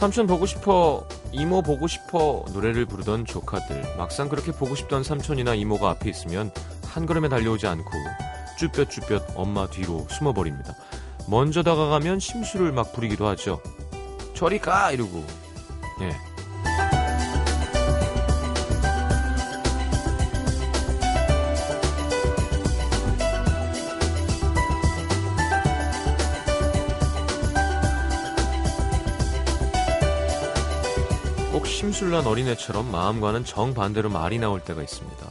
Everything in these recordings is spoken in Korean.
삼촌 보고 싶어, 이모 보고 싶어 노래를 부르던 조카들. 막상 그렇게 보고 싶던 삼촌이나 이모가 앞에 있으면 한 걸음에 달려오지 않고 쭈뼛쭈뼛 엄마 뒤로 숨어버립니다. 먼저 다가가면 심수를 막 부리기도 하죠. 저리 가! 이러고. 예. 꼭 심술난 어린애처럼 마음과는 정반대로 말이 나올 때가 있습니다.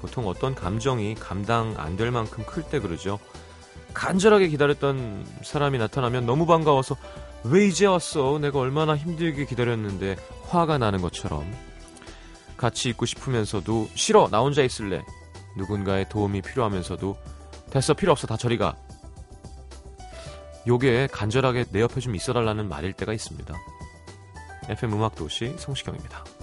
보통 어떤 감정이 감당 안 될 만큼 클 때 그러죠. 간절하게 기다렸던 사람이 나타나면 너무 반가워서 왜 이제 왔어? 내가 얼마나 힘들게 기다렸는데 화가 나는 것처럼 같이 있고 싶으면서도 싫어 나 혼자 있을래 누군가의 도움이 필요하면서도 됐어 필요 없어 다 저리 가 요게 간절하게 내 옆에 좀 있어달라는 말일 때가 있습니다. FM 음악 도시 성시경입니다.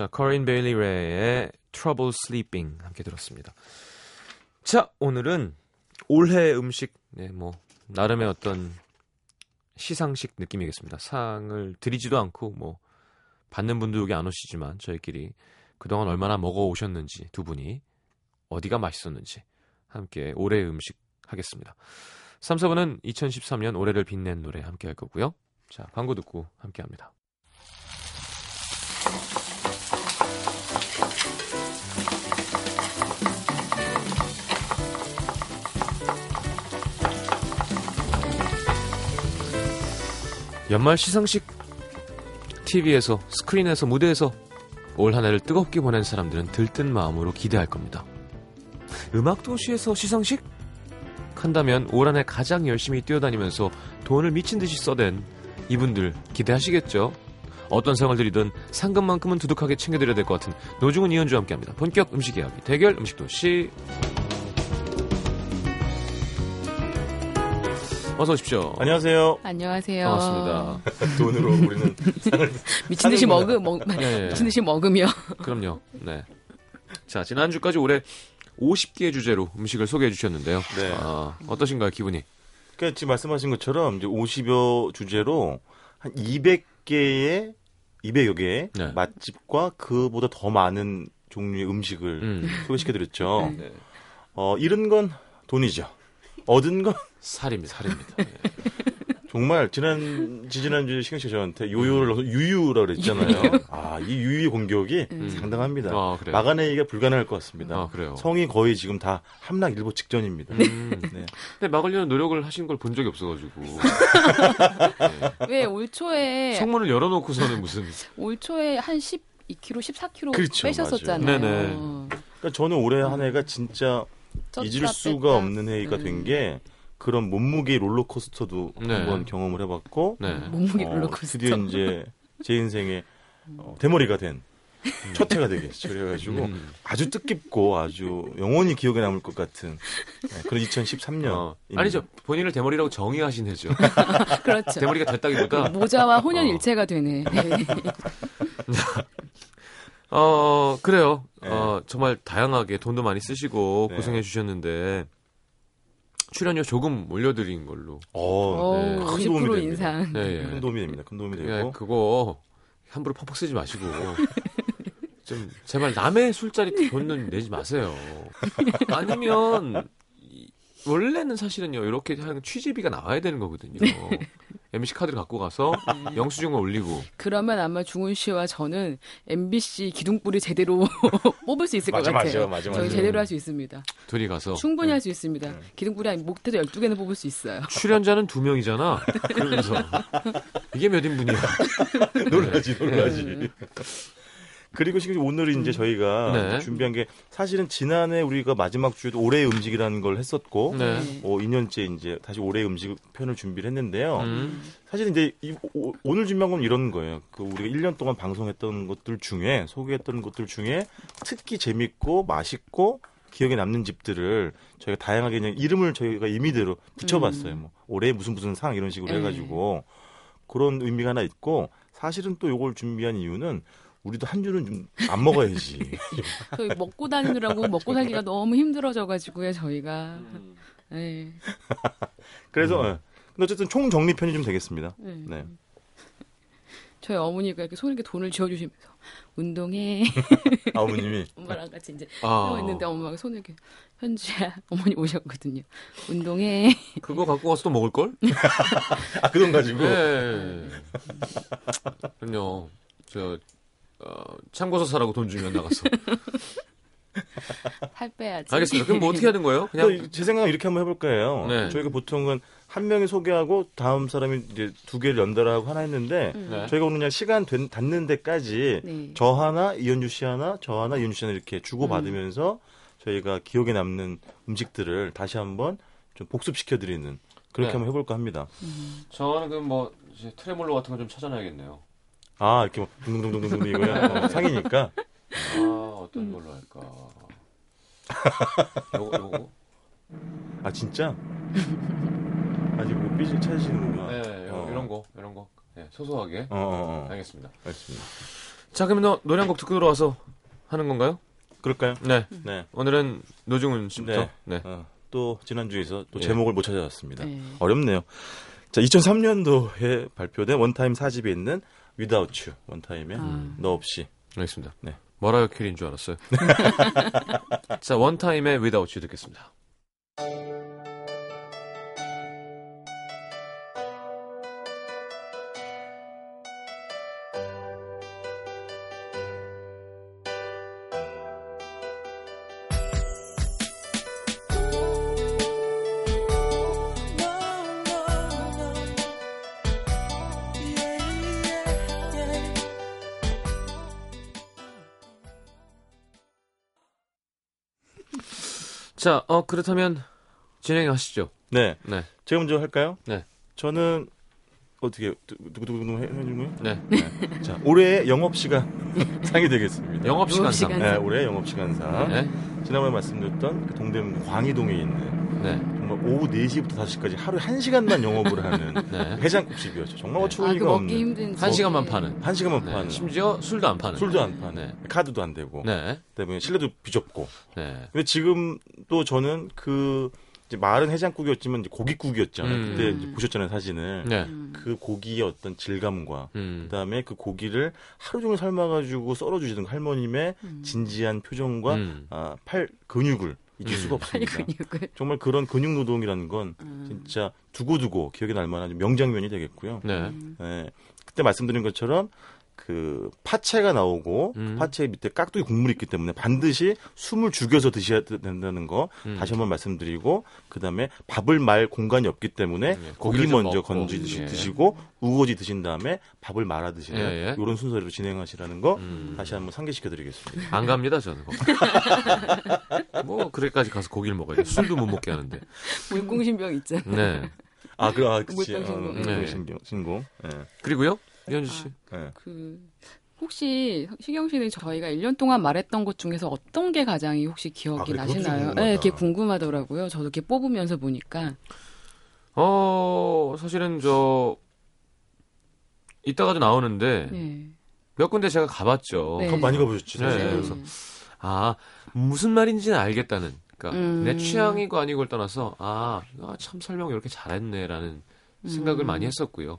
자, 커린 베일리 레의 Trouble Sleeping 함께 들었습니다. 자, 오늘은 올해 음식, 네, 뭐, 나름의 어떤 시상식 느낌이겠습니다. 상을 드리지도 않고, 뭐, 받는 분도 여기 안 오시지만, 저희끼리 그동안 얼마나 먹어 오셨는지, 두 분이, 어디가 맛있었는지, 함께 올해 음식 하겠습니다. 3, 4분은 2013년 올해를 빛낸 노래 함께 할 거고요. 자, 광고 듣고 함께 합니다. 연말 시상식 TV에서 스크린에서 무대에서 올 한 해를 뜨겁게 보낸 사람들은 들뜬 마음으로 기대할 겁니다. 음악 도시에서 시상식 한다면 올 한해 가장 열심히 뛰어다니면서 돈을 미친 듯이 써댄 이분들 기대하시겠죠? 어떤 드리든 상금만큼은 두둑하게 챙겨드려야 될 것 같은 노중훈 이현주와 함께합니다. 본격 음식 이야기 대결 음식 도시 어서 오십시오. 안녕하세요. 안녕하세요. 반갑습니다. 돈으로 우리는 상을 미친 듯이 먹으 먹 예, 예. 미친 듯이 먹으며 그럼요. 네. 자, 지난주까지 올해 50개의 주제로 음식을 소개해 주셨는데요. 네. 아, 어떠신가요, 기분이? 그러니까 지금 말씀하신 것처럼 이제 50여 주제로 한 200개의 200여 개의 네. 맛집과 그보다 더 많은 종류의 음식을 음. 소개시켜 드렸죠. 네. 어, 잃은 건 돈이죠. 얻은 건 살입니다, 살입니다. 예. 정말 지난 지지난주 시경 씨가 저한테 요요를 넣어서 유유라 그랬잖아요. 아, 이 유유의 공격이 상당합니다. 아, 그래요? 막아내기가 불가능할 것 같습니다. 아, 그래요? 성이 거의 지금 다 함락 일보 직전입니다. 음. 네. 근데 막으려는 노력을 하신 걸 본 적이 없어가지고. 왜 올 초에 성문을 열어놓고서는 무슨. 올 초에 한 12kg, 14kg 그렇죠, 빼셨었잖아요. 네네. 그러니까 저는 올해 한 해가 진짜 잊을 수가. 없는 해가 음. 된게 그런 몸무게 롤러코스터도 네. 한번 경험을 해봤고 네. 몸무게 어, 롤러코스터. 드디어 이제 제 인생의 어, 대머리가 된 첫 해가 되겠죠. 그래가지고 음. 아주 뜻깊고 아주 영원히 기억에 남을 것 같은 네, 그런 2013년. 어, 아니죠. 본인을 대머리라고 정의하신 해죠. 그렇죠. 대머리가 됐다기보다. 모자와 혼연 어. 일체가 되네. 어, 그래요. 네. 어, 정말 다양하게 돈도 많이 쓰시고 네. 고생해 주셨는데. 출연료 조금 올려드린 걸로. 어, 오, 네. 큰 도움이 50% 됩니다. 인상. 예, 예. 큰 도움이 됩니다. 큰 도움이 예, 되고. 그거 함부로 퍽퍽 쓰지 마시고 좀 제발 남의 술자리 돈은 내지 마세요. 아니면 이- 원래는 사실은요 이렇게 하는 취지비가 나와야 되는 거거든요. MC 카드를 갖고 가서 영수증을 올리고 그러면 아마 중훈 씨와 저는 MBC 기둥뿌리 제대로 뽑을 수 있을 맞아, 것 같아요. 맞아, 맞아, 저희 맞아. 제대로 할 수 있습니다. 둘이 가서 충분히 할수 있습니다. 기둥뿌리 한 목태도 12개는 뽑을 수 있어요. 출연자는 두 명이잖아. 그러면서 이게 몇 인분이야? 놀라지, 놀라지. 그리고 지금 오늘 이제 저희가 네. 준비한 게 사실은 지난해 우리가 마지막 주에도 올해의 음식이라는 걸 했었고 네. 어, 2년째 이제 다시 올해의 음식 편을 준비를 했는데요. 음. 사실 이제 이- 오, 오늘 준비한 건 이런 거예요. 그 우리가 1년 동안 방송했던 것들 중에 소개했던 것들 중에 특히 재밌고 맛있고 기억에 남는 집들을 저희가 다양하게 그냥 이름을 저희가 임의대로 붙여봤어요. 뭐 올해 무슨 무슨 상 이런 식으로 네. 해가지고 그런 의미가 하나 있고 사실은 또 요걸 준비한 이유는 우리도 한 줄은 좀 안 먹어야지. 저희 먹고 다니느라고 먹고 살기가 너무 힘들어져가지고요, 저희가. 네. 그래서 예. 근데 어쨌든 총 정리 편이 좀 되겠습니다. 네. 네. 저희 어머니가 이렇게 손에 이렇게 돈을 쥐어주시면서 운동해 아버님이 엄마랑 같이 이제 아, 하고 있는데 엄마가 손을 이렇게 현주야 어머니 오셨거든요. 운동해. 그거 갖고 가서 또 먹을 걸? 아 그 돈 가지고 네. 그럼요. 저 어, 참고서 사라고 돈 주면 나가서. 살 빼야지. 알겠습니다. 그럼 뭐 어떻게 하는 거예요? 그냥 그러니까 제 생각은 이렇게 한번 해볼 거예요. 네. 저희가 보통은 한 명이 소개하고 다음 사람이 이제 두 개를 연달아 하고 하나 했는데 네. 저희가 오늘 그냥 시간 된, 닿는 데까지 네. 저 하나 이현주 씨 하나 저 하나 이현주 씨 하나 이렇게 주고 받으면서 저희가 기억에 남는 음식들을 다시 한번 좀 복습시켜 드리는 그렇게 네. 한번 해볼까 합니다. 저는 그뭐 트레몰로 같은 거 좀 찾아놔야겠네요. 아 이렇게 막 둥둥둥둥둥 이거야 어, 상이니까 아 어떤 걸로 할까? 요거 요거. 아 진짜 아직 뭐 삐질 찾으시는구나. 네, 요, 어. 이런 거 이런 거. 네, 소소하게. 어, 어, 어. 알겠습니다. 알겠습니다. 자, 그러면 너 노래 한 곡 듣고 들어와서 하는 건가요? 그럴까요? 네. 네. 오늘은 노중훈 씨부터. 네. 네. 어, 또 지난주에서 또 예. 제목을 못 찾아왔습니다. 네. 어렵네요. 자, 2003년도에 발표된 원타임 4집에 있는 Without You, 원타임의 아. 너 없이. 알겠습니다. 네. 머라이어 캐리인 줄 알았어요. 자, 원타임의 Without You 듣겠습니다. 자, 어 그렇다면 진행하시죠. 네. 네. 제가 먼저 할까요? 네. 저는 어떻게 누구누구 해주는 거예요? 네. 네. 자, 올해의 영업 시간 상이 되겠습니다. 영업 시간 상. 시간. 네, 올해의 영업 시간상. 네. 지난번에 말씀드렸던 그 동대문 광희동에 있는 네. 정말 오후 4시부터 5시까지 하루에 1시간만 영업을 하는 네. 해장국집이었죠. 정말 네. 어처구니가 아, 그 먹기 없는. 힘든. 한 시간만 네. 파는. 한 시간만 네. 파는. 심지어 술도 안 파는. 술도 안 파는. 네. 카드도 안 되고. 네. 그다음에 실내도 비좁고. 네. 근데 지금 또 저는 그 이제 마른 해장국이었지만 이제 고깃국이었잖아요. 음. 그때 이제 보셨잖아요 사진을. 네. 음. 그 고기의 어떤 질감과 음. 그다음에 그 고기를 하루 종일 삶아가지고 썰어주시던 할머님의 음. 진지한 표정과 음. 아, 팔 근육을 잊을 음. 수가 팔 없습니다. 근육을. 정말 그런 근육 노동이라는 건 음. 진짜 두고두고 기억에 날 만한 명장면이 되겠고요. 네. 음. 예, 그때 말씀드린 것처럼 그 파채가 나오고 음. 파채 밑에 깍두기 국물이 있기 때문에 반드시 숨을 죽여서 드셔야 된다는 거 음. 다시 한번 말씀드리고 그다음에 밥을 말 공간이 없기 때문에 네, 고기 먼저. 건지 예. 드시고 우거지 드신 다음에 밥을 말아 드시는 예, 예. 이런 순서로 진행하시라는 거 음. 다시 한번 상기시켜 드리겠습니다. 안 갑니다, 저는. 뭐, 그래까지 가서 고기를 먹어야지. 술도 못 먹게 하는데. 물공신병 있잖아. 네. 아, 그, 아, 그치. 신공. 물병 네. 신공. 신공. 예. 그리고요, 이현주 씨. 예. 그 혹시 시경 씨는 저희가 1년 동안 말했던 것 중에서 어떤 게 가장 혹시 아, 기억이 그래? 좀 나시나요? 네, 이게 궁금하더라고요. 저도 이렇게 뽑으면서 보니까. 어, 사실은 저, 이따가도 나오는데, 네. 몇 군데 제가 가봤죠. 네. 컵 많이 가보셨죠? 네, 사실. 그래서 아, 무슨 말인지는 알겠다는. 그러니까 음. 내 취향이고 아니고를 떠나서 아, 아, 참 설명 이렇게 잘했네라는 생각을 음. 많이 했었고요.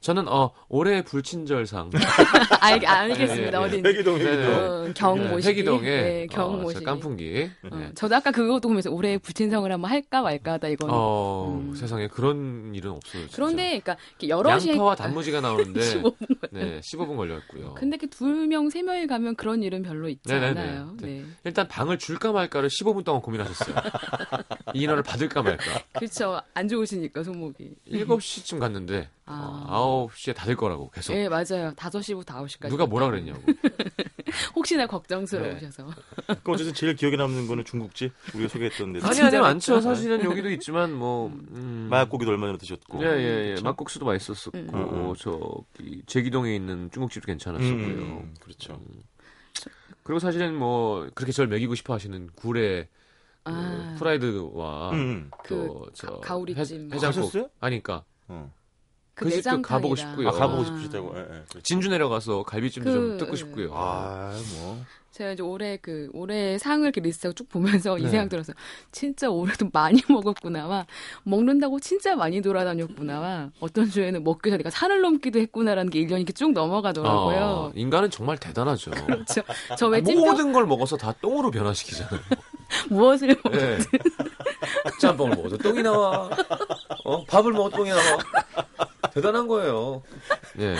저는 어 올해 불친절상 알, 알겠습니다. 어딘지. 회기동. 회기동. 경. 회기동에 네, 경 어, 모시기. 저 깐풍기. 어, 네. 저도 아까 그것도 보면서 올해 부친성을 한번 할까 말까 하다 이거는. 어, 음. 세상에 그런 일은 없어요. 진짜. 그런데 그러니까 여럿이 양파와 단무지가 나오는데 15분 네, 15분 걸렸고요. 근데 그 두 명, 세 명이 가면 그런 일은 별로 있지 네네네. 않아요. 네. 네. 일단 방을 줄까 말까를 15분 동안 고민하셨어요. 이 인원을 받을까 말까. 그렇죠. 안 좋으시니까 손목이. 7시쯤 갔는데 아. 어, 9시에 닫을 거라고 계속. 네, 맞아요. 5시부터 9시까지. 누가 뭐라 그랬냐고. 혹시나 걱정스러우셔서. 그럼 어쨌든 제일 기억에 남는 거는 중국집 우리가 소개했던 데. 아니 아니 많죠. 사실은 여기도 있지만 뭐 음, 마약고기도 얼마 전에 드셨고. 예예예? 막국수도 맛있었었고 음. 음. 저기 제기동에 있는 중국집도 괜찮았었고요. 음, 그렇죠. 그리고 사실은 뭐 그렇게 저를 먹이고 싶어 하시는 굴의 그 아. 프라이드와 음. 그저 가- 가오리찜. 해- 해장국? 아니까 어. 그 그 집도. 가보고 싶고요. 아, 가보고 아. 싶으시다고. 예, 예. 그렇죠. 진주 내려가서 갈비찜도 좀 그, 뜯고 싶고요. 아, 뭐. 제가 이제 올해 그 올해 상을 이렇게 리스트하고 쭉 보면서 이 네. 생각 들었어요. 진짜 올해도 많이 먹었구나와 먹는다고 진짜 많이 돌아다녔구나와 어떤 주에는 먹기 전에 내가 산을 넘기도 했구나라는 게 1년이 이렇게 쭉 넘어가더라고요. 아, 인간은 정말 대단하죠. 그렇죠. 저왜 찜병 모든 걸 먹어서 다 똥으로 변화시키잖아요. 무엇을 먹 네. 짬뽕을 먹어도 똥이 나와. 어? 밥을 먹어도 똥이 나와. 대단한 거예요. 예.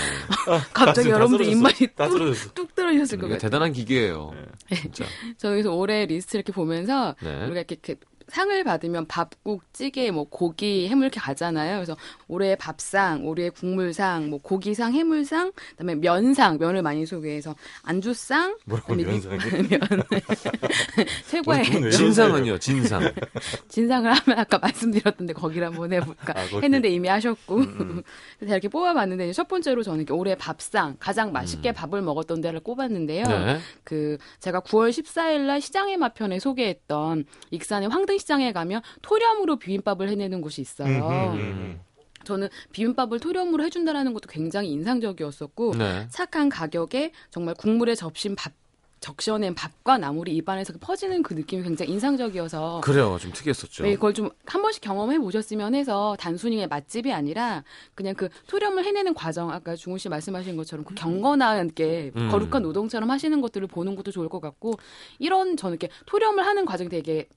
갑자기 다 여러분들. 입맛이 다 뚝. 뚝 떨어졌을 것 같아요. 대단한 기계예요. 진짜. 저 여기서 올해 리스트 이렇게 보면서 네. 우리가 이렇게, 이렇게 상을 받으면 밥국, 찌개, 뭐 고기, 해물 이렇게 가잖아요. 그래서 올해 밥상, 올해 국물상, 뭐 고기상, 해물상, 그다음에 면상, 면을 많이 소개해서 안주상, 뭐라고 면상이? 면 최고의 진상은요, 진상. 진상을 하면 아까 말씀드렸던데 거기를 한번 해볼까 아. 했는데 이미 하셨고 음. 그래서 이렇게 뽑아봤는데 첫 번째로 저는 이렇게 올해 밥상 가장 맛있게 밥을 먹었던 데를 꼽았는데요. 네. 그 제가 9월 14일 날 시장의 맛편에 소개했던 익산의 황등 시장에 가면 토렴으로 비빔밥을 해내는 곳이 있어요. 음, 음, 음. 저는 비빔밥을 토렴으로 해준다라는 것도 굉장히 인상적이었었고 네. 착한 가격에 정말 국물에 접신 밥 적셔낸 밥과 나물이 입안에서 퍼지는 그 느낌이 굉장히 인상적이어서 그래요. 좀 특이했었죠. 네, 그걸 좀 한 번씩 경험해 보셨으면 해서 단순히 맛집이 아니라 그냥 그 토렴을 해내는 과정 아까 중훈 씨 말씀하신 것처럼 그 경건하게 음. 거룩한 노동처럼 하시는 것들을 보는 것도 좋을 것 같고 이런 저는 이렇게 토렴을 하는 과정이 되게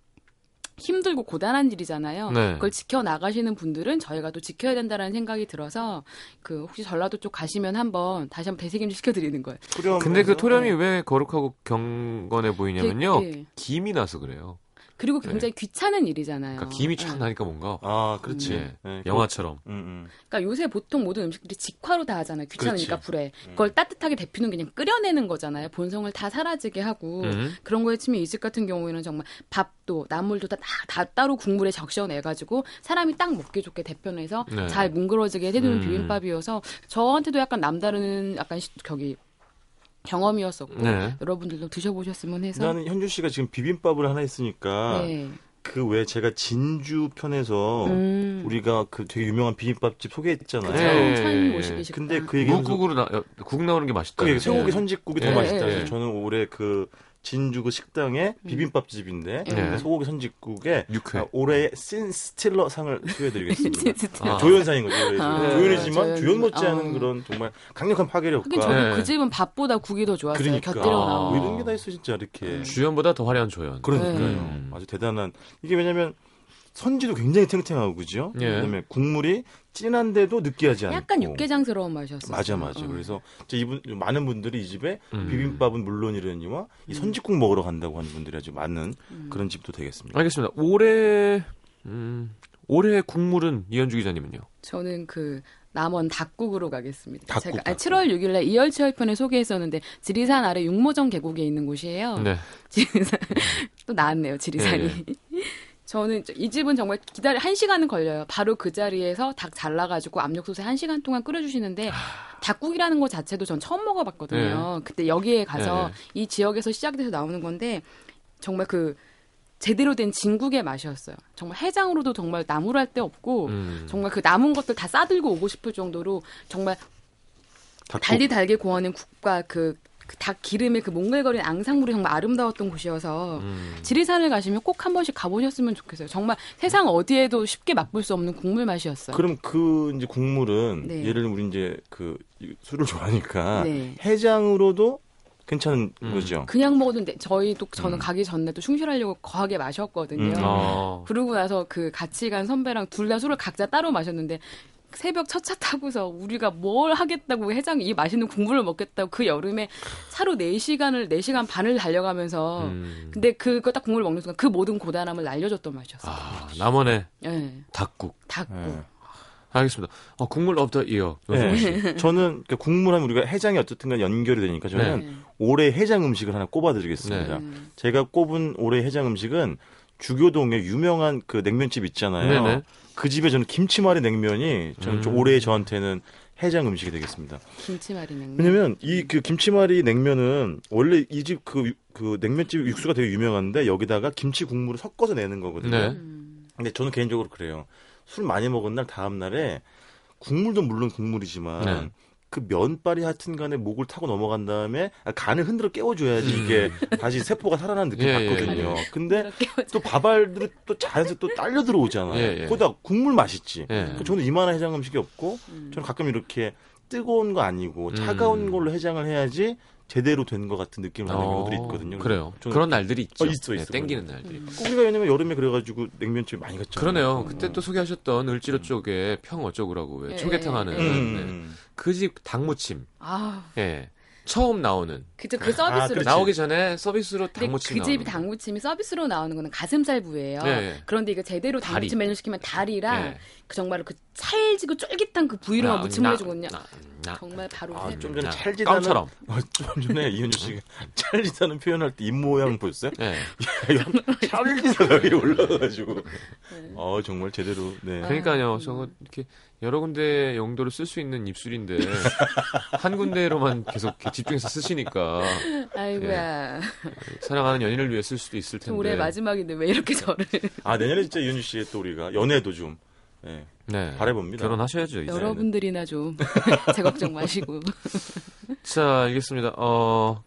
힘들고 고단한 일이잖아요. 네. 그걸 지켜 나가시는 분들은 저희가 또 지켜야 된다라는 생각이 들어서 그 혹시 전라도 쪽 가시면 한번 다시 한번 되새김 좀 시켜드리는 거예요. 근데 그 토렴이 왜 거룩하고 경건해 보이냐면요. 되게- 예. 김이 나서 그래요. 그리고 굉장히 귀찮은 일이잖아요. 그러니까 김이 촥 예. 나니까 뭔가 아, 그렇지. 예, 예, 영화처럼. 음, 음. 그러니까 요새 보통 모든 음식들이 직화로 다 하잖아요. 귀찮으니까 그렇지. 불에. 그걸 따뜻하게 데피는 게 그냥 끓여내는 거잖아요. 본성을 다 사라지게 하고. 음. 그런 거에 치면 이 집 같은 경우에는 정말 밥도 나물도 다, 다 따로 국물에 적셔내가지고 사람이 딱 먹기 좋게 데펴내서 네. 잘 뭉그러지게 해주는 음. 비빔밥이어서 저한테도 약간 남다른 약간 시- 저기 경험이었었고 네. 여러분들도 드셔보셨으면 해서 나는 현주 씨가 지금 비빔밥을 하나 했으니까 네. 그 외에 제가 진주 편에서 음. 우리가 그 되게 유명한 비빔밥집 소개했잖아요. 그쵸. 네. 근데 그 얘기하면서 무국으로 나, 어, 국 나오는 게 맛있다. 그 소고기 선짓국이 네. 더 맛있다. 네. 그래서 저는 올해 그 진주 그 식당의 비빔밥 집인데 네. 소고기 선짓국에. 아, 올해의 신 스틸러 상을 수여드리겠습니다. 아. 조연상인 거죠. 아, 조연이지만 조연. 조연 못지않은 어. 그런 정말 강력한 파괴력과 저는 네. 그 집은 밥보다 국이 더 좋았어요. 그러니까 곁들여 아. 이런 게 다 있어 진짜 이렇게. 주연보다 더 화려한 조연. 그러니까요. 네. 아주 대단한 이게 왜냐면 선지도 굉장히 탱탱하고 그죠? 예. 그다음에 국물이 진한데도 느끼하지 않고 약간 육개장스러운 맛이었어요. 맞아 맞아. 어. 그래서 이제 이분 많은 분들이 이 집에 음. 비빔밥은 물론이려니와 이 선지국 먹으러 간다고 하는 분들이 아주 많은 음. 그런 집도 되겠습니다. 알겠습니다. 올해 음, 올해 국물은 이현주 기자님은요? 저는 그 남원 닭국으로 가겠습니다. 닭국, 제가 닭국. 7월 6일에 이열치열 편에 소개했었는데 지리산 아래 육모정 계곡에 있는 곳이에요. 네. 지리산 또 나왔네요. 지리산이. 네, 저는 이 집은 정말 기다려 한 시간은 걸려요. 바로 그 자리에서 닭 잘라가지고 압력솥에 한 시간 동안 끓여주시는데 닭국이라는 것 자체도 전 처음 먹어봤거든요. 그때 여기에 가서 네, 이 지역에서 시작돼서 나오는 건데 정말 그 제대로 된 진국의 맛이었어요. 정말 해장으로도 정말 나무랄 데 없고 음. 정말 그 남은 것들 다 싸들고 오고 싶을 정도로 정말. 달리 달게 구워낸 국과 그 닭 기름의 그 몽글거리는 앙상물이 정말 아름다웠던 곳이어서 음. 지리산을 가시면 꼭 한 번씩 가보셨으면 좋겠어요. 정말 세상 어디에도 쉽게 맛볼 수 없는 국물 맛이었어요. 그럼 그 이제 국물은 네. 예를 들면 우리 이제 그 술을 좋아하니까 네. 해장으로도 괜찮은 음. 거죠. 그냥 먹어도 돼. 저희도 저는 음. 가기 전에도 충실하려고 거하게 마셨거든요. 음. 아. 그러고 나서 그 같이 간 선배랑 둘 다 술을 각자 따로 마셨는데 새벽 첫 차 타고서 우리가 뭘 하겠다고 해장 이 맛있는 국물을 먹겠다고 그 여름에 차로 4시간을 4시간 반을 달려가면서 음. 근데 그거 딱 국물을 먹는 순간 그 모든 고단함을 날려줬던 맛이었어요. 아, 남원의 예. 닭국. 닭국. 예. 알겠습니다. 어, 국물 더 이어. 네. 저는 그러니까 국물하면 우리가 해장이 어쨌든간 연결이 되니까 저는 네. 올해 해장 음식을 하나 꼽아드리겠습니다. 네. 제가 꼽은 올해 해장 음식은 주교동에 유명한 그 냉면집 있잖아요. 네네. 그 집에 저는 김치말이 냉면이 저는 좀 음. 올해 저한테는 해장 음식이 되겠습니다. 김치말이 냉면. 왜냐면 이 그 김치말이 냉면은 원래 이 집 그 그 냉면집 육수가 되게 유명한데 여기다가 김치 국물을 섞어서 내는 거거든요. 네. 음. 근데 저는 개인적으로 그래요. 술 많이 먹은 날 다음 날에 국물도 물론 국물이지만 네. 그 면발이 하여튼 간에 목을 타고 넘어간 다음에 아, 간을 흔들어 깨워줘야지 음. 이게 다시 세포가 살아나는 느낌 예, 예, 받거든요. 예. 근데 또 밥알들이 또 자연스레 또 딸려 들어오잖아요. 예, 예. 거기다 국물 맛있지. 예. 그 저는 이만한 해장 음식이 없고 음. 저는 가끔 이렇게 뜨거운 거 아니고 차가운 음. 걸로 해장을 해야지 제대로 된 것 같은 느낌을 받는 경우들이 있거든요. 어, 그래요. 그런 날들이 있죠. 어, 있어, 네, 있어. 땡기는 날들이. 음. 우리가 왜냐면 여름에 그래가지고 냉면집 많이 갔잖아요. 그러네요. 그때 또 소개하셨던 을지로 쪽에 평 어쩌고라고 왜 예, 초계탕 예, 하는 예. 음. 그 집 닭무침. 아, 예. 처음 나오는 그죠. 그 서비스로. 그렇지. 나오기 전에 서비스로 닭무침 그집 나오는 닭무침이 서비스로 나오는 거는 가슴살 부위예요. 네, 네. 그런데 이거 제대로 다리. 닭무침 메뉴 시키면 다리랑 네. 그 정말 그 찰지고 쫄깃한 그 부위로만 나, 무침을 나, 해주거든요. 나, 나. 정말 바로 아, 해. 좀 전에 나. 찰지다는 껌처럼. 어, 좀 전에 이현주 씨가 찰지다는 표현할 때 입 모양 보셨어요? 예. 찰지다가 여기 올라가가지고 네. 어 정말 제대로 네. 그러니까요. 저거 이렇게 여러 군데 용도로 쓸 수 있는 입술인데 한 군데로만 계속 집중해서 쓰시니까 아이고야. 사랑하는 연인을 위해 쓸 수도 있을 텐데. 좀 올해 마지막인데 왜 이렇게 저를 아 내년에 진짜 이현주 씨의 또 우리가 연애도 좀 네, 네. 바라봅니다. 결혼하셔야죠. 이제. 여러분들이나 좀 제 걱정 마시고. 자, 알겠습니다. 어,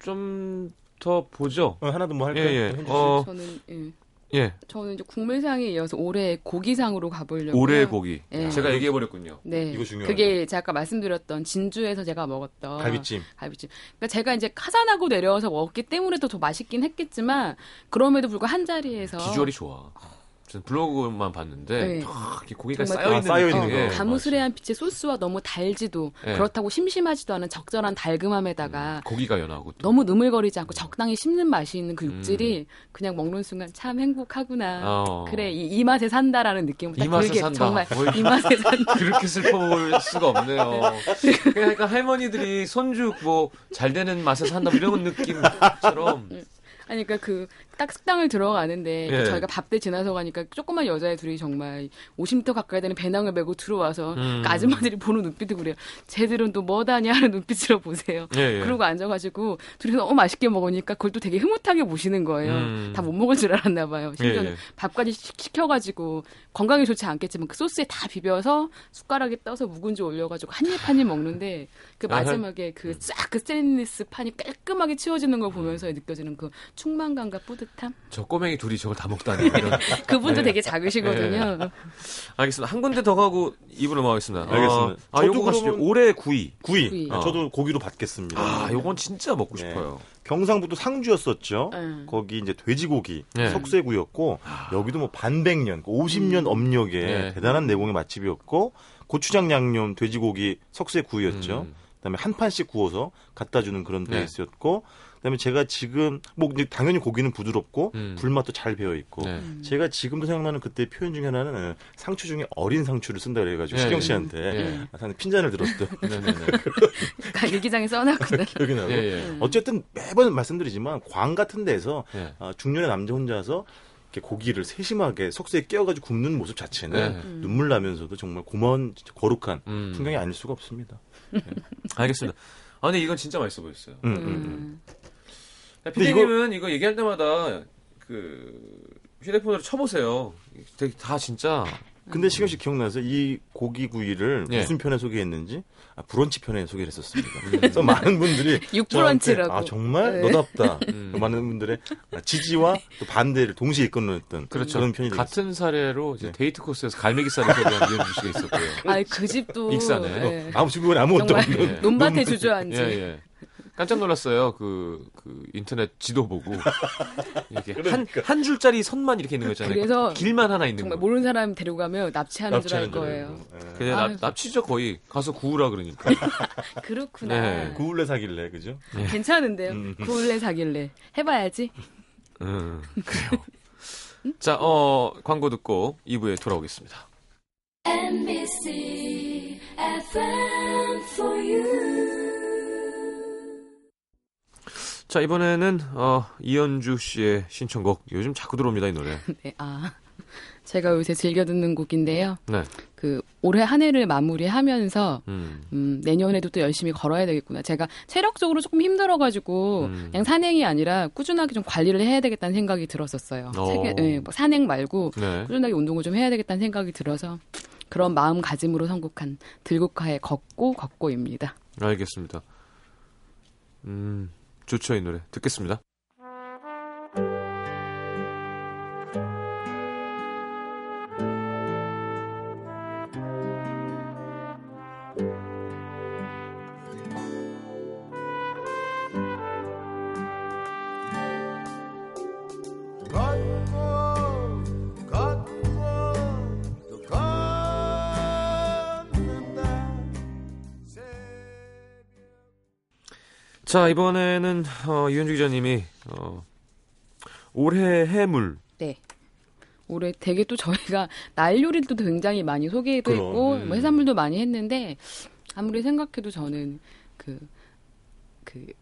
좀 더 보죠. 어, 하나 더 뭐 할까요? 예, 예. 어, 저는 예. 예. 저는 이제 국물상에 이어서 올해 고기상으로 가보려고. 올해 고기. 예. 제가 얘기해 버렸군요. 네. 이거 중요하죠. 그게 제가 아까 말씀드렸던 진주에서 제가 먹었던 갈비찜. 갈비찜. 그러니까 제가 이제 카산하고 내려와서 먹었기 때문에 더, 더 맛있긴 했겠지만 그럼에도 불구하고 한 자리에서 비주얼이 좋아. 전 블로그만 봤는데 네. 아, 이렇게 고기가 쌓여 있는 쌓여 있는 느낌에 거. 가무스레한 빛의 소스와 너무 달지도 네. 그렇다고 심심하지도 않은 적절한 달금함에다가 고기가 연하고 또. 너무 느물거리지 않고 적당히 씹는 맛이 있는 그 육질이 그냥 먹는 순간 참 행복하구나. 음. 어. 그래 이, 이 맛에 산다라는 느낌을 딱이 맛에 들게 산다. 정말 뭘이 맛에 산다. 그렇게 슬퍼 보일 수가 없네요. 그러니까 할머니들이 손주 뭐 잘 되는 맛에 산다 뭐 이런 느낌처럼 아니 그러니까 그딱 식당을 들어가는데 예. 저희가 밥때 지나서 가니까 조그만 여자애 둘이 정말 50m 가까이 되는 배낭을 메고 들어와서 음. 그 아줌마들이 보는 눈빛도 그래요. 쟤들은 또 뭐다냐 하는 눈빛으로 보세요. 예, 예. 그러고 앉아가지고 둘이 너무 맛있게 먹으니까 그걸 또 되게 흐뭇하게 보시는 거예요. 음. 다못 먹을 줄 알았나 봐요. 심지어는 예, 예. 밥까지 시- 시켜가지고 건강에 좋지 않겠지만 그 소스에 다 비벼서 숟가락에 떠서 묵은지 올려가지고 한 입 한 입 먹는데 그. 마지막에 그 쫙그 스테인리스 판이 깔끔하게 치워지는 걸 보면서 느껴지는 그 충만감과 뿌듯 함. 저 꼬맹이 둘이 저걸 다 먹다니. 그분도 네. 되게 작으시거든요. 알겠습니다. 한 군데 더 가고 입으로. 알겠습니다. 어, 아, 저도 요거 가시죠. 그러면- 올해 구이. 구이. 구이. 아, 어. 저도 고기로 받겠습니다. 아, 요건 진짜 먹고 네. 싶어요. 경상북도 상주였었죠. 음. 거기 이제 돼지고기 네. 석쇠구였고 여기도 뭐 반백년, 50년 업력의 네. 대단한 내공의 맛집이었고 고추장 양념 돼지고기 석쇠구이였죠. 음. 그다음에 한 판씩 구워서 갖다 주는 그런 네. 베이스였고 그다음에 제가 지금 뭐 이제 당연히 고기는 부드럽고 음. 불맛도 잘 배어 있고 네. 제가 지금도 생각나는 그때 표현 중에 하나는 어, 상추 중에 어린 상추를 쓴다 그래가지고 네. 시경 씨한테 네. 아, 핀잔을 들었던 일기장에 써놨거든. 기억이 나고 예, 예. 어쨌든 매번 말씀드리지만 광 같은 데서 예. 아, 중년의 남자 혼자서 고기를 세심하게 석쇠에 끼워가지고 굽는 모습 자체는 네. 눈물 나면서도 정말 고마운 진짜 거룩한 음. 풍경이 아닐 수가 없습니다. 알겠습니다. 아, 근데 이건 진짜 맛있어 보였어요. 음, 음, 음. 음. 근데 피디님은 이거... 얘기할 때마다 그 휴대폰으로 쳐보세요. 되게 다 진짜 근데 시경 씨 기억나세요? 이 고기 구이를 예. 무슨 편에 소개했는지 아, 브런치 편에 소개를 했었습니다. 그래서 많은 분들이 육브런치라고. 아 정말 네. 너답다. 음. 많은 분들의 지지와 또 반대를 동시에 이끌어냈던 그렇죠. 런 편이 되겠습니다. 같은 사례로 이제 네. 데이트 코스에서 갈매기 살을 소개한 이현주 씨가 있었고요. 아니 그 집도 익사네. 예. 아무 주변에 아무것도 없는 예. 논밭에 주저앉은. 예, 예. 깜짝 놀랐어요. 그, 그 인터넷 지도 보고 이렇게 한, 한 줄짜리 선만 이렇게 있는 거 있잖아요. 그래서 길만 하나 있는 정말 거. 모르는 사람 데려가면 납치하는 줄알 납치하는 줄 거예요. 그냥 아유. 납, 납치죠 거의. 가서 구우라 그러니까. 그렇구나. 네. 구울래 사길래 그죠? 괜찮은데요. 음. 구울래 사길래 해봐야지. 음, 그래요. 자, 어, 광고 듣고 2부에 돌아오겠습니다. NBC FM for you. 자, 이번에는 어, 이현주 씨의 신청곡. 요즘 자꾸 들어옵니다, 이 노래. 네, 아. 제가 요새 즐겨 듣는 곡인데요. 네. 그 올해 한 해를 마무리하면서 음. 음, 내년에도 또 열심히 걸어야 되겠구나. 제가 체력적으로 조금 힘들어가지고 음. 그냥 산행이 아니라 꾸준하게 좀 관리를 해야 되겠다는 생각이 들었었어요. 어. 세계- 예, 뭐 산행 말고 네. 꾸준하게 운동을 좀 해야 되겠다는 생각이 들어서 그런 마음가짐으로 선곡한 들국화의 걷고 걷고입니다. 알겠습니다. 음, 좋죠, 이 노래. 듣겠습니다. 자, 이번에는 어, 이현주 기자님이 어, 올해 해물. 네. 올해 되게 또 저희가 날 요리도 굉장히 많이 소개도 그럼, 했고 음. 뭐 해산물도 많이 했는데 아무리 생각해도 저는 그 그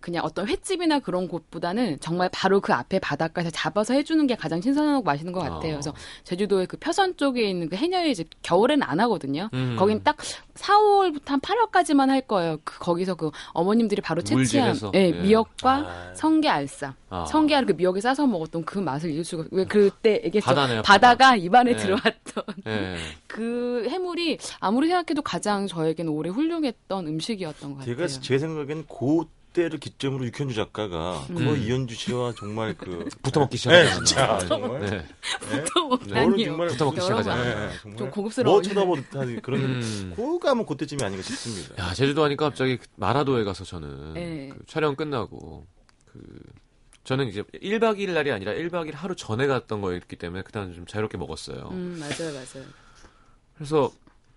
그냥 어떤 횟집이나 그런 곳보다는 정말 바로 그 앞에 바닷가에서 잡아서 해주는 게 가장 신선하고 맛있는 것 같아요. 아. 그래서 제주도의 그 표선 쪽에 있는 그 해녀의 집 겨울에는 안 하거든요. 음. 거긴 딱 4, 5월부터 한 8월까지만 할 거예요. 그 거기서 그 어머님들이 바로 채취한? 예, 예. 미역과 아. 성게 알쌈. 아. 성게 알 그 미역에 싸서 먹었던 그 맛을 잊을 수가 왜 그때 얘기했죠. 바다네요, 바다가 입안에 네. 들어왔던 예. 그 해물이 아무리 생각해도 가장 저에게는 올해 훌륭했던 음식이었던 것 같아요. 제가 제 생각엔 그 때를 기점으로 육현주 작가가 음. 그 이현주 씨와 정말 그 붙어먹기 네, 시작했잖아요. 진짜 정말 네. 또 저는 먹다니요. 정말 붙어먹기 시작하잖아요. 네, 정말 좀 고급스러워요. 뭐 쳐다보듯한 그런 음. 그가 뭐 그때쯤이 아닌가 싶습니다. 야, 제주도 하니까 갑자기 그 마라도에 가서 저는 네. 그 촬영 끝나고 그 저는 이제 1박 2일 날이 아니라 1박 2일 하루 전에 갔던 거였기 때문에 그때는 좀 자유롭게 먹었어요. 음 맞아요 맞아요. 그래서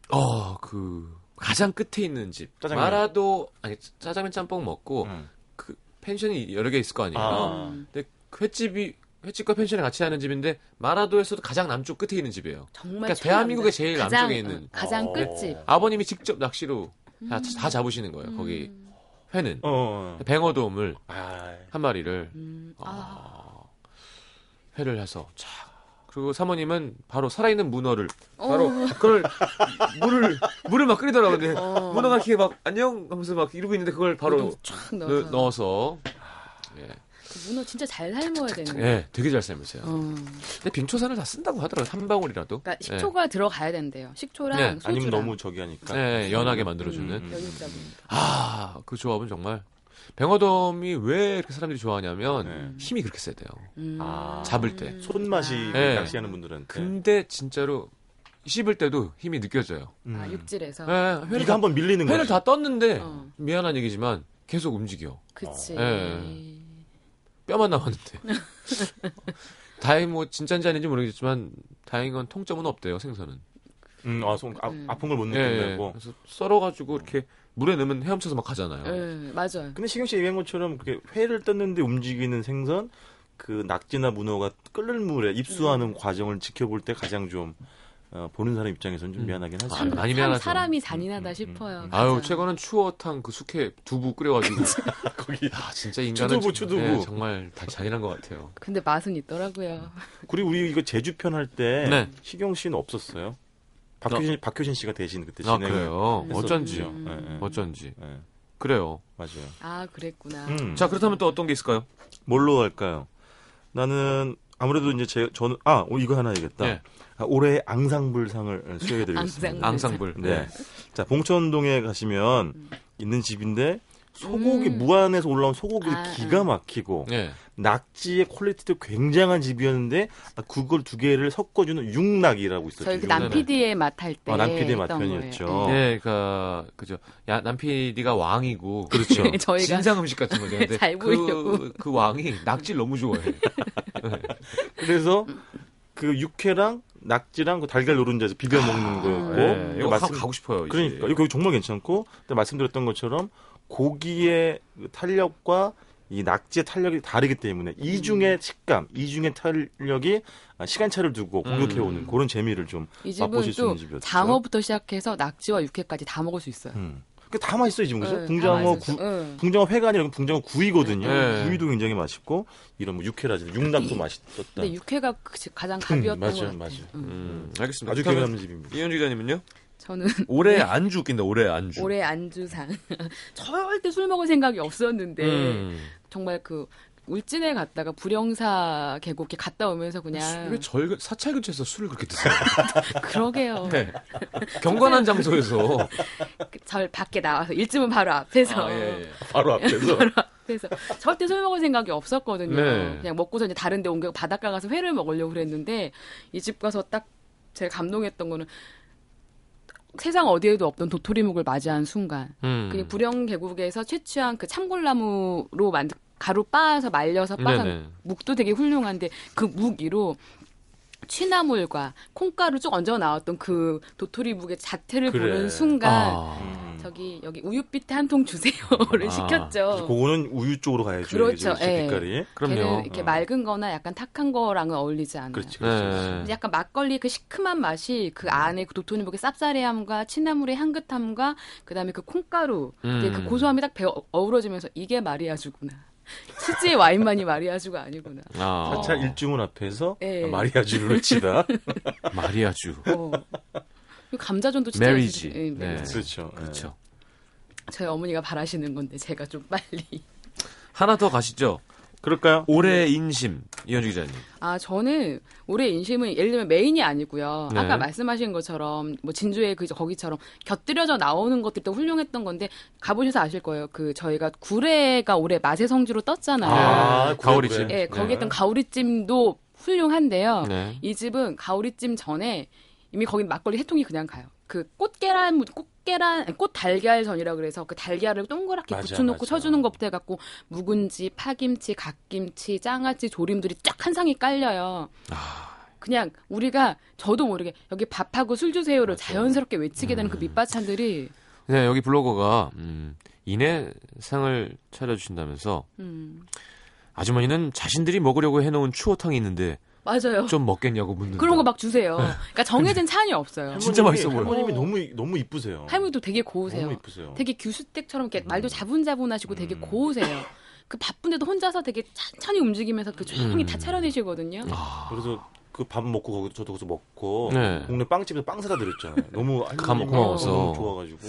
어그 가장 끝에 있는 집 짜장면. 마라도 아니 짜장면 짬뽕 먹고 음. 그 펜션이 여러 개 있을 거 아니에요. 아. 음, 근데 그 횟집이 횟집과 펜션이 같이 하는 집인데 마라도에서도 가장 남쪽 끝에 있는 집이에요. 정말 그러니까. 대한민국의 제일 가장, 남쪽에 있는. 어, 가장 어. 끝집. 아버님이 직접 낚시로 다, 다 잡으시는 거예요. 거기 음, 회는 어. 뱅어돔을 아. 한 마리를 음, 아, 어, 회를 해서 자 그리고 사모님은 바로 살아있는 문어를 바로 어. 그걸 물을 물을 막 끓이더라고요. 근데 어. 문어가 이렇게 막 안녕 하면서 막 이러고 있는데 그걸 바로 쫙 넣- 넣어서. 넣어서 예, 그 문어 진짜 잘 삶아야 되는. 거. 예, 되게 잘 삶으세요. 어. 근데 빙초산을 다 쓴다고 하더라고요. 한 방울이라도. 그러니까 식초가 들어가야 된대요. 식초랑 네, 소주랑. 아니면 너무 저기 하니까. 예, 예, 연하게 만들어주는. 음. 여유자분. 아, 그 조합은 정말 뱅어돔이 왜 이렇게 사람들이 좋아하냐면 네. 힘이 그렇게 세대요. 음. 아. 잡을 때. 손맛이 네. 낚시하는 분들한테. 근데 진짜로 씹을 때도 힘이 느껴져요. 음. 아, 육질에서. 예, 회를 다, 한번 밀리는 회를 거지. 다 떴는데 어. 미안한 얘기지만 계속 움직여. 그치. 예. 뼈만 남았는데. 다행히 뭐 진짜인지 아닌지 모르겠지만 다행인 건 통점은 없대요 생선은. 음, 아, 손, 아, 음. 아픈 걸못 예, 예. 느낀다고. 그래서 썰어가지고 이렇게 물에 넣으면 헤엄쳐서 막 가잖아요. 예, 맞아요. 근데 시경 씨 얘기한 것처럼 그렇게 회를 떴는데 움직이는 생선, 그 낙지나 문어가 끓는 물에 입수하는 음. 과정을 지켜볼 때 가장 좀 어, 보는 사람 입장에서는 좀 음. 미안하긴 하죠. 아, 많이 참 미안하죠. 사람이 잔인하다 음, 음, 싶어요. 음. 아유. 최근은 추어탕 그 숙회 두부 끓여가지고 거기 아 진짜 인간은 추두부, 좀- 추두부. 예, 정말 다 잔인한 것 같아요. 근데 맛은 있더라고요. 그리고 우리 이거 제주편 할때 네. 시경 씨는 없었어요. 박효신 박효신 씨가 대신 그때 아 진행을 그래요. 음. 어쩐지 음. 예, 예. 어쩐지 예, 그래요. 맞아요. 아, 그랬구나. 음. 자 그렇다면 또 어떤 게 있을까요? 뭘로 할까요? 나는 아무래도 이제 제 저는 아 어, 이거 하나 얘기했다. 네. 아, 올해 앙상블상을 수여해드리겠습니다. 앙상블. 앙상블. 네. 자 봉천동에 가시면 음. 있는 집인데 소고기 음. 무안에서 올라온 소고기 아, 기가 아. 막히고 네. 낙지의 퀄리티도 굉장한 집이었는데 아, 그걸 두 개를 섞어주는 육낙이라고 있었죠. 저희 그 남- 남PD의 맛할 때. 어, 남PD 의 했던 맛편이었죠. 네, 그러니까 그죠. 야, 남PD가 왕이고 그렇죠. 네. 저희가 진상 음식 같은 거죠. 근데 잘 보이려고. 그, 그 왕이 낙지를 너무 좋아해. 그래서 그 육회랑 낙지랑 그 달걀 노른자에서 비벼 먹는 거였고 네, 이거 말씀- 가, 가고 싶어요. 이제. 그러니까 이거 정말 괜찮고 근데 말씀드렸던 것처럼 고기의 그 탄력과 이 낙지의 탄력이 다르기 때문에 이중의 식감, 이중의 탄력이 아, 시간차를 두고 공격해오는 음. 그런 재미를 좀 맛보실 수또 있는 집이었죠. 장어부터 시작해서 낙지와 육회까지 다 먹을 수 있어요. 음. 그다 맛있어요 지금 그죠? 네, 붕장어 다. 구, 네. 붕장어 회가 아니라 붕장어 구이거든요. 네. 구이도 굉장히 맛있고 이런 뭐 육회라든지 육낙도 맛있었다. 근데 육회가 그- 가장 음, 갑이었던 것 맞아요, 같아요. 맞아요. 음. 음, 알겠습니다. 아주 기억에 남는 집입니다. 이현주 기자님은요? 저는 올해 안주 웃긴다. 올해 안주. 올해 안주상 절대 술 먹을 생각이 없었는데 음. 정말 그 울진에 갔다가 불영사 계곡에 갔다 오면서 그냥 왜 절, 사찰 근처에서 술을 그렇게 드세요? 그러게요. 네. 경관한 장소에서. 그절 밖에 나와서 일집은 바로 앞에서 아, 예, 예. 바로 앞에서 그래서 절대 술 먹을 생각이 없었거든요. 네. 그냥 먹고서 이제 다른 데 옮겨 바닷가 가서 회를 먹으려고 그랬는데 이 집 가서 딱 제가 감동했던 거는 세상 어디에도 없던 도토리묵을 맞이한 순간 음. 그 불영 계곡에서 채취한 그 참골나무로 만든 가루 빻아서 말려서 빻은 네네. 묵도 되게 훌륭한데 그묵 위로 취나물과 콩가루 쭉 얹어 나왔던 그 도토리 묵의 자태를 그래. 보는 순간 아. 음. 저기 여기 우유빛에 한 통 주세요를 아. 시켰죠. 그거는 우유 쪽으로 가야죠. 그렇죠, 예. 빛깔이. 그럼요. 이렇게 어. 맑은 거나 약간 탁한 거랑은 어울리지 않아요. 그렇지, 그렇지. 네. 근데 약간 막걸리 그 시큼한 맛이 그 안에 그 도토리묵의 쌉싸래함과 취나물의 향긋함과 그다음에 그 콩가루 음. 이제 그 고소함이 딱 배어 어우러지면서 이게 마리아주구나. 치즈의 와인만이 마리아주가 아니구나. 아. 사찰 일주문 앞에서 예. 마리아주를 치다. 마리아주. 어. 그리고 감자전도 진짜 메리지. 맛있어요. 예, 네. 메리지. 그렇죠. 그렇죠. 저희 어머니가 바라시는 건데 제가 좀 빨리. 하나 더 가시죠. 그럴까요? 올해 인심. 이현주 기자님. 아, 저는 올해 인심은 예를 들면 메인이 아니고요. 네. 아까 말씀하신 것처럼 뭐 진주의 그 거기처럼 곁들여져 나오는 것들도 훌륭했던 건데 가보셔서 아실 거예요. 그 저희가 구례가 올해 맛의 성지로 떴잖아요. 아, 네. 가오리찜. 예, 거기 에 있던 가오리찜도 훌륭한데요. 네. 이 집은 가오리찜 전에 이미 거긴 막걸리 해통이 그냥 가요. 그 꽃계란 꽃계란 아니, 꽃 달걀 전이라 그래서 그 달걀을 동그랗게 맞아, 붙여놓고 맞아. 쳐주는 것부터 해갖고 묵은지, 파김치, 갓김치, 장아찌, 조림들이 쫙 한 상이 깔려요. 아. 그냥 우리가 저도 모르게 여기 밥하고 술 주세요를 맞아. 자연스럽게 외치게 되는 그 음. 밑반찬들이 네, 여기 블로거가 음, 인해상을 차려주신다면서 음, 아주머니는 자신들이 먹으려고 해놓은 추어탕이 있는데 맞아요. 좀 먹겠냐고 묻는다. 그런 거 막 주세요. 그러니까 정해진 찬이 없어요. 진짜 맛있어 보여. 할머님이 어. 너무 너무 이쁘세요. 할머니도 되게 고우세요. 너무 이쁘세요. 되게 규수댁처럼 이렇게 말도 자분자분하시고 되게 음. 고우세요. 그 바쁜데도 혼자서 되게 천천히 움직이면서 그 조용히 음. 다 차려내시거든요. 아, 그래서 그 밥 먹고 거기 저도 거기서 먹고 네. 동네 빵집에서 빵 사다 드렸잖아요. 너무 감- 할머님이 고마워서. 너무 좋아가지고.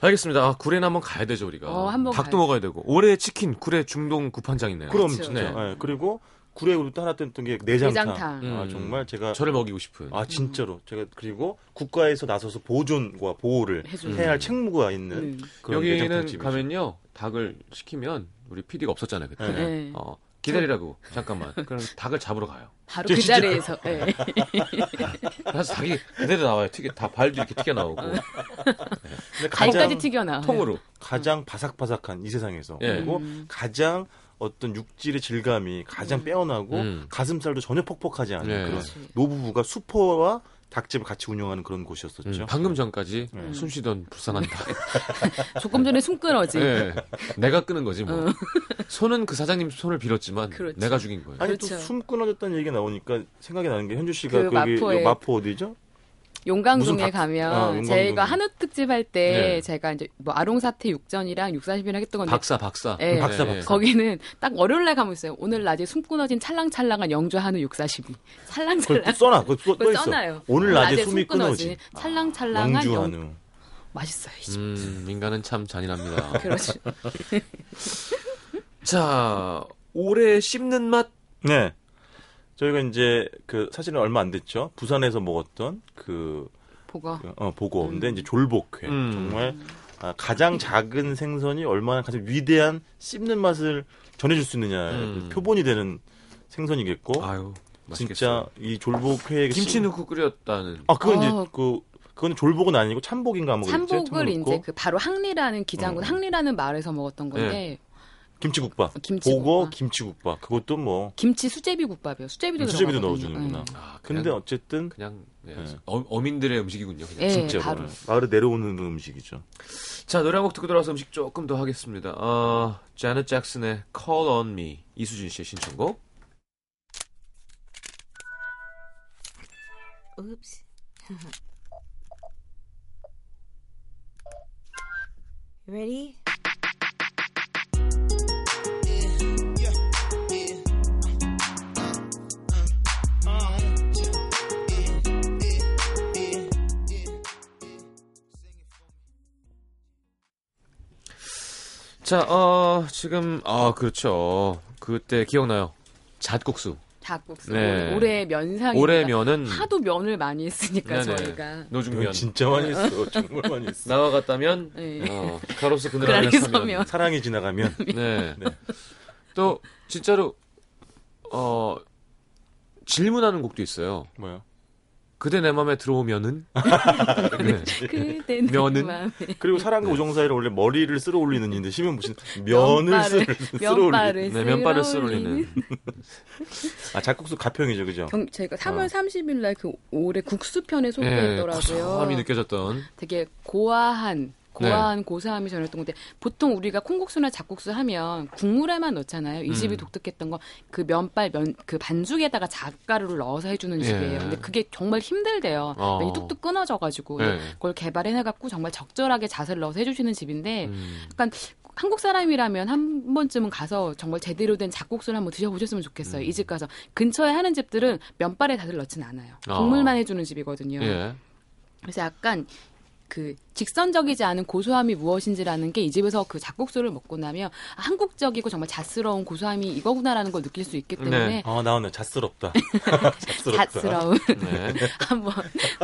알겠습니다. 아, 구례는 한번 가야 되죠 우리가. 어, 한번 닭도 가요. 먹어야 되고 올해 치킨 구례 중동 구판장이네요. 그럼 그렇죠. 진짜. 네. 예, 그리고 구례 우리 또 하나 떴던 게 내장탕. 내장탕. 음. 아 정말 제가 저를 먹이고 싶은. 아 진짜로 제가 그리고 국가에서 나서서 보존과 보호를 해주는. 해야 할 책무가 있는 음. 그런 여기는 내장탕집이죠. 가면요 닭을 시키면 우리 PD가 없었잖아요 그때. 네. 네. 어, 기다리라고 잠깐만. 그럼 닭을 잡으러 가요. 바로 저그 진짜- 자리에서. 네. 그래서 닭이 그대로 나와요. 튀겨 다 발도 이렇게 튀겨 나오고 근데 갈까지 가장 튀겨나와. 통으로. 가장 바삭바삭한 이 세상에서 예. 그리고 음. 가장 어떤 육질의 질감이 가장 빼어나고 음. 가슴살도 전혀 퍽퍽하지 않은 네. 그런. 노부부가 수퍼와 닭집을 같이 운영하는 그런 곳이었었죠. 음, 방금 전까지 네. 숨 쉬던 불쌍한 닭. 조금 전에 숨 끊어지. 예. 내가 끄는 거지 뭐. 손은 그 사장님 손을 빌었지만 그렇죠. 내가 죽인 거예요. 아니 그렇죠. 또숨 끊어졌다는 얘기가 나오니까 생각이 나는 게 현주 씨가 그 거기 마포에- 마포 어디죠? 용강동에 가면 아, 용강동에. 제가 한우 특집 할때 네. 제가 이제 뭐 아롱사태 육전이랑 육사십이랑 했던 건데 박사 박사. 예. 박사, 예, 예. 박사. 거기는 딱 월요일 날 가면 있어요. 오늘 낮에 숨 끊어진 찰랑찰랑한 영주 한우 육사십이. 찰랑찰랑. 써놔. 그거 써, 그거. 써놔요. 오늘 낮에 숨 숨이 끊어진 찰랑찰랑한 영주 영... 한우. 맛있어요. 이 집. 음, 인간은 참 잔인합니다. 그렇죠. 자, 올해 씹는 맛. 네. 저희가 이제 그 사실은 얼마 안 됐죠. 부산에서 먹었던 그 보거. 어, 보고. 음. 근데 이제 졸복회. 음. 정말 아, 가장 작은 생선이 얼마나 가장 위대한 씹는 맛을 전해줄 수 있느냐. 음. 그 표본이 되는 생선이겠고. 아유. 진짜 이 졸복회에 김치 넣고 끓였다는. 아, 그건 이제 어. 그 그거는 졸복은 아니고 참복인가 뭐? 참복을 참복 이제. 그 바로 항리라는 기장군 어. 항리라는 마을에서 먹었던 건데 김치국밥. 김치국밥. 보고 김치국밥. 그것도 뭐 김치 수제비 국밥이요. 수제비도 수제비도 들어가거든요. 넣어주는구나. 네. 아, 그냥, 근데 어쨌든 그냥 예, 네. 어, 민들의 음식이군요. 그냥. 예, 진짜 바로. 마을에 내려오는 음식이죠. 자 노래 한 곡 듣고 돌아와서 음식 조금 더 하겠습니다. 어, 자넷 잭슨의 Call on Me 이수진 씨의 신청곡. Oops. Ready? 자, 어, 지금 아 그렇죠. 그때 기억나요. 잣국수. 닭국수. 네. 올해 면상이 올해 면은 하도 면을 많이 했으니까 네네. 저희가 노중면 진짜 많이 했어. 정말 많이 했어. 나와 같다면 네. 어, 가로수 그늘 서면. 서면. 사랑이 지나가면 네. 네. 또 진짜로 어 질문하는 곡도 있어요. 뭐요? 그대 내 맘에 들어오면은 네. 그대 면은? 마음에 그리고 사랑과 우정 사이를 원래 머리를 쓸어 올리는 인데 시면 무슨 면을 쓸- 쓸어 올리는 면발을 네, 면발을 쓸어 쓸어 올리는. 아 작국수 가평이죠, 그죠? 경, 저희가 3월 어. 30일 날 그 올해 국수편에 예, 소개했더라고요. 고소함이 느껴졌던 되게 고아한 네. 고아한 고소함이 전했던 건데 보통 우리가 콩국수나 잡국수 하면 국물에만 넣잖아요. 이 집이 음. 독특했던 건 그 면발 면 그 반죽에다가 잣가루를 넣어서 해주는 예. 집이에요. 근데 그게 정말 힘들대요. 어. 면이 뚝뚝 끊어져가지고 네. 그걸 개발해내갖고 정말 적절하게 잣을 넣어서 해주시는 집인데 음. 약간 한국 사람이라면 한 번쯤은 가서 정말 제대로 된 잡국수를 한번 드셔보셨으면 좋겠어요. 음. 이집 가서 근처에 하는 집들은 면발에 잣을 넣진 않아요. 아. 국물만 해주는 집이거든요. 예. 그래서 약간 그 직선적이지 않은 고소함이 무엇인지라는 게 이 집에서 그 잡국수를 먹고 나면 아, 한국적이고 정말 잣스러운 고소함이 이거구나라는 걸 느낄 수 있기 때문에 네. 아 나오네. 잣스럽다. 잣스럽다. 잣스러운 네. 한번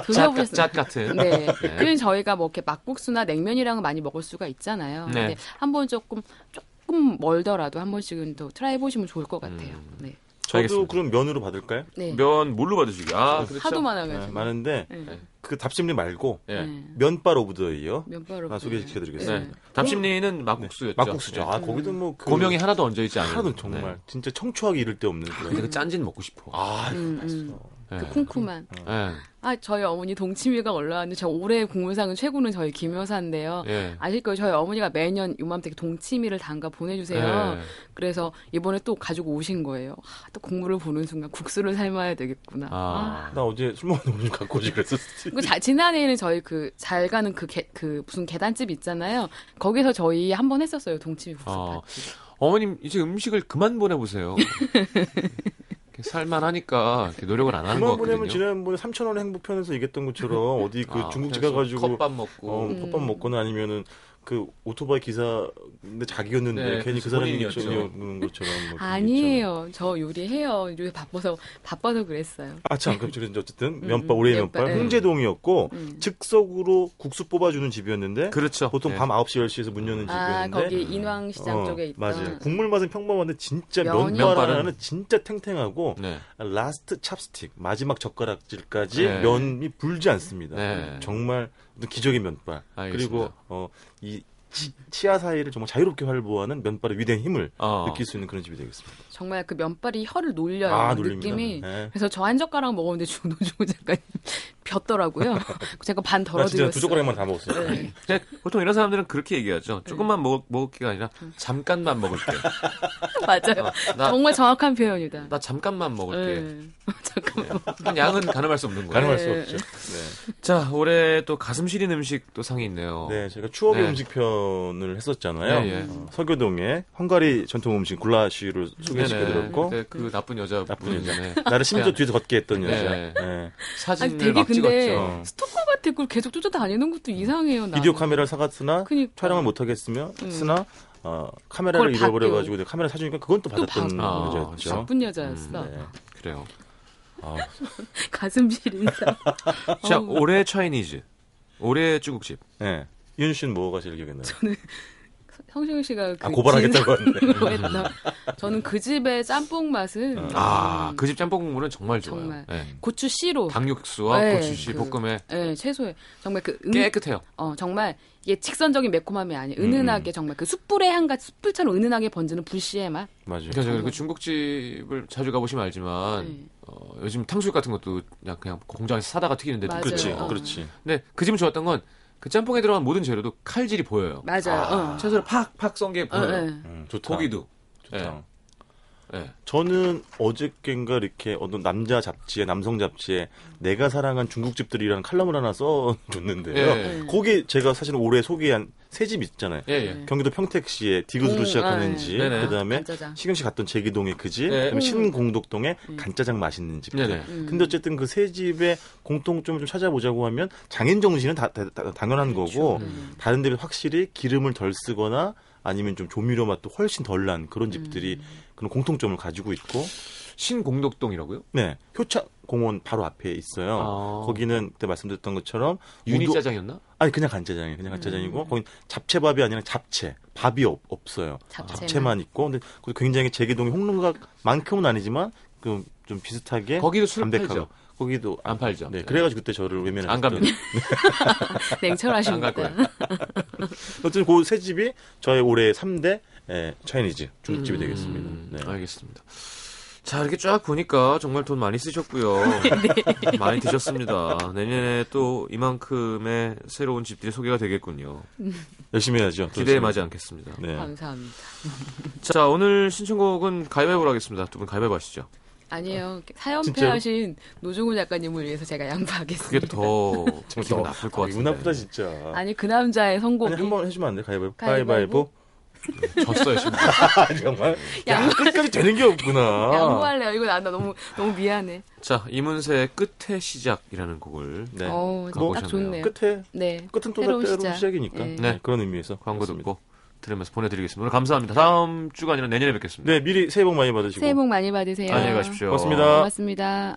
드셔보셨으면 같은. 네. 네. 그냥 저희가 뭐 이렇게 막국수나 냉면이랑은 많이 먹을 수가 있잖아요. 네. 근데 한번 조금 조금 멀더라도 한 번씩은 또 try 해보시면 좋을 것 같아요. 음. 네. 저도 알겠습니다. 그럼 면으로 받을까요? 네. 면 뭘로 받으시게? 아, 그렇죠. 하도 네, 많아가지고. 많은데 네. 그 답십리 말고 예. 네. 면발 of the year 면바로 하나 소개시켜드리겠습니다. 네. 답십리는 막국수였죠. 막국수죠. 예. 아 거기도 뭐 그 고명이 하나도 얹어 있지 않은. 하나도 정말 네. 진짜 청초하기 이를 데 없는 근데 그런. 그 짠지 먹고 싶어. 아, 음, 음. 예. 그 쿰쿰한. 예. 아, 저희 어머니 동치미가 올라왔는데 저 올해 국물상은 최고는 저희 김여사인데요. 예. 아실 거예요. 저희 어머니가 매년 요맘때 동치미를 담가 보내주세요. 예. 그래서 이번에 또 가지고 오신 거예요. 아, 또 국물을 보는 순간 국수를 삶아야 되겠구나. 아. 아. 나 어제 술 먹는 거좀 갖고 오지 그랬었지. 그 자, 지난해에는 저희 그 잘 가는 그, 게- 그 무슨 계단집 있잖아요. 거기서 저희 한 번 했었어요. 동치미 국수 어. 파티. 어머님 이제 음식을 그만 보내보세요. 살만하니까 노력을 안 하는 것 그만 보내면 같거든요. 지난번에 3천 원 행복편에서 얘기했던 것처럼 어디 그 아, 중국집 가가지고 컵밥 먹고 어, 음. 컵밥 먹거나 아니면은 그 오토바이 기사 근데 자기였는데 네, 괜히 그 그래서 사람이. 전이었는 것처럼 뭐 아니에요. 저 요리해요. 요리 바빠서, 바빠서 그랬어요. 아, 참, 그런데 어쨌든 음, 면발 음, 올해 면발, 면발 예. 홍제동이었고 음. 즉석으로 국수 뽑아주는 집이었는데 그렇죠. 보통 예. 밤 9시 10시에서 문 여는 아, 집이었는데 거기 인왕시장 어, 쪽에 있던. 맞아요. 국물 맛은 평범한데 진짜 면이- 면발 면발은- 하나는 진짜 탱탱하고 네. last chopstick 마지막 젓가락질까지 네. 면이 불지 않습니다. 네. 정말 기적의 면발. 알겠습니다. 그리고 어, 이 치, 치아 사이를 정말 자유롭게 활보하는 면발의 위대한 힘을 어. 느낄 수 있는 그런 집이 되겠습니다. 정말 그 면발이 혀를 놀려요. 아, 놀립니다. 느낌이. 네. 그래서 저 한 젓가락 먹었는데 준호준호 작가님 폈더라고요. 제가 반나 아, 진짜 덜어드렸어요. 두 젓가락만 다 먹었어요. 네. 근데 보통 이런 사람들은 그렇게 얘기하죠. 조금만 먹, 먹을게가 아니라 잠깐만 먹을게. 맞아요. 어, 나, 정말 정확한 표현이다. 나 잠깐만 먹을게. 네. 잠깐만. 그건 양은 가늠할 수 없는 거예요. 가능할 수 네. 없죠. 네. 자, 올해 또 가슴 시린 음식 또 상이 있네요. 네, 제가 추억의 네. 음식 편을 했었잖아요. 예, 예. 어, 서교동의 헝가리 전통 음식 굴라시를 소개 시켜 드렸고 네네. 그때 그 나쁜 여자 나쁜 여자. 분이네. 나를 심지어 뒤에서 걷게 했던 여자. 네. 예. 사진을 아니, 되게 막 근데 찍었죠. 스토커 같아. 그걸 계속 쫓아다니는 것도 이상해요. 나는. 비디오 카메라를 사갔으나 그니까. 촬영을 못 하겠으며 음. 쓰나 어, 카메라를 잃어버려가지고 내가 카메라 사주니까 그건 또또 받았던 받- 아, 여자였죠. 나쁜 여자였어. 네. 그래요. 아, 가슴 시린 사. 자. 올해 차이니즈. 올해 중국집. 네. 이현주 씨는 뭐가 제일 기억에 나요? 성시경 씨가 그 아, 고발하겠다고 했던 저는 그 집의 짬뽕 맛은 아, 음, 그집 짬뽕 국물은 정말 좋아요. 정말. 예. 고추 씨로 닭육수와 네, 고추 씨 그- 볶음에 예, 채소에 정말 그 은, 깨끗해요. 어 정말 이게 직선적인 매콤함이 아니에요. 음, 은은하게 정말 그 숯불의 향같이 숯불처럼 은은하게 번지는 불씨의 맛. 맞아요. 그러니까 저그 중국집을 자주 가보시면 알지만 네. 어, 요즘 탕수육 같은 것도 그냥, 그냥 공장에서 사다가 튀기는데 맞아요. 그렇지, 어. 그렇지. 근데 그 집은 좋았던 건 그 짬뽕에 들어간 모든 재료도 칼질이 보여요. 맞아요. 어. 채소를 팍팍 썬게 어, 보여요. 예. 음, 좋다. 고기도. 좋다. 예. 저는 어저께인가 이렇게 어떤 남자 잡지에 남성 잡지에 내가 사랑한 중국집들이라는 칼럼을 하나 써줬는데요. 예. 거기 제가 사실 올해 소개한 세 집 있잖아요. 예, 예. 경기도 평택시의 디귿으로 음, 시작하는 아, 집, 네네. 그다음에 간짜장. 씨 갔던 제기동의 그 집, 네. 그다음에 음. 신공덕동의 음. 간짜장 맛있는 집들. 네네. 음. 근데 어쨌든 그 세 집의 공통점을 좀 찾아보자고 하면 장인 정신은 다, 다- 다- 당연한 거고 음. 다른 데는 확실히 기름을 덜 쓰거나 아니면 좀 조미료 맛도 훨씬 덜 난 그런 집들이 음. 그런 공통점을 가지고 있고 신공덕동이라고요? 네 효창 공원 바로 앞에 있어요. 아. 거기는 그때 말씀드렸던 것처럼 유니 우도- 짜장이었나? 아니 그냥 간짜장이에요. 그냥 간짜장이고 음. 거기 잡채밥이 아니라 잡채 밥이 없, 없어요. 잡채만. 잡채만 있고 근데 굉장히 제기동이 홍릉각만큼은 아니지만 그 좀 비슷하게 거기도 술 담백하고 팔죠? 거기도 안 팔죠? 네, 그래가지고 그때 저를 외면했던. 안 갑니다. 냉철하십니다. 안갈 거예요. 어쨌든 그세 집이 저의 올해 3대 에, 차이니즈 중국집이 음, 되겠습니다. 네. 알겠습니다. 자, 이렇게 쫙 보니까 정말 돈 많이 쓰셨고요. 네. 많이 드셨습니다. 내년에 또 이만큼의 새로운 집들이 소개가 되겠군요. 열심히 해야죠. 기대에. 마지 않겠습니다. 네. 감사합니다. 자, 오늘 신청곡은 가위바위보로 하겠습니다. 두 분 가위바위보 하시죠. 아니에요. 사연패? 하신 노종훈 작가님을 위해서 제가 양보하겠습니다. 그게 더 기분 너- 나쁠 것 아, 기분 같은데. 나쁘다 진짜. 아니 그 남자의 아니, 한번 해주면 안 돼? 가위바위보. 가위바위보? 졌어요. 아, 정말? 야, 양- 끝까지 되는 게 없구나. 양보할래요. 이거 나, 나 너무 너무 미안해. 자, 이문세의 끝의 시작이라는 곡을 네. 어, 뭐, 딱 좋네요. 끝에, 네. 끝은 또 새로운 시작. 시작이니까. 네. 네. 그런 의미에서. 광고. 듣고 들으면서 보내드리겠습니다. 오늘 감사합니다. 다음 주가 아니라 내년에 뵙겠습니다. 네, 미리 새해 복 많이 받으시고. 새해 복 많이 받으세요. 안녕히 가십시오. 고맙습니다. 고맙습니다.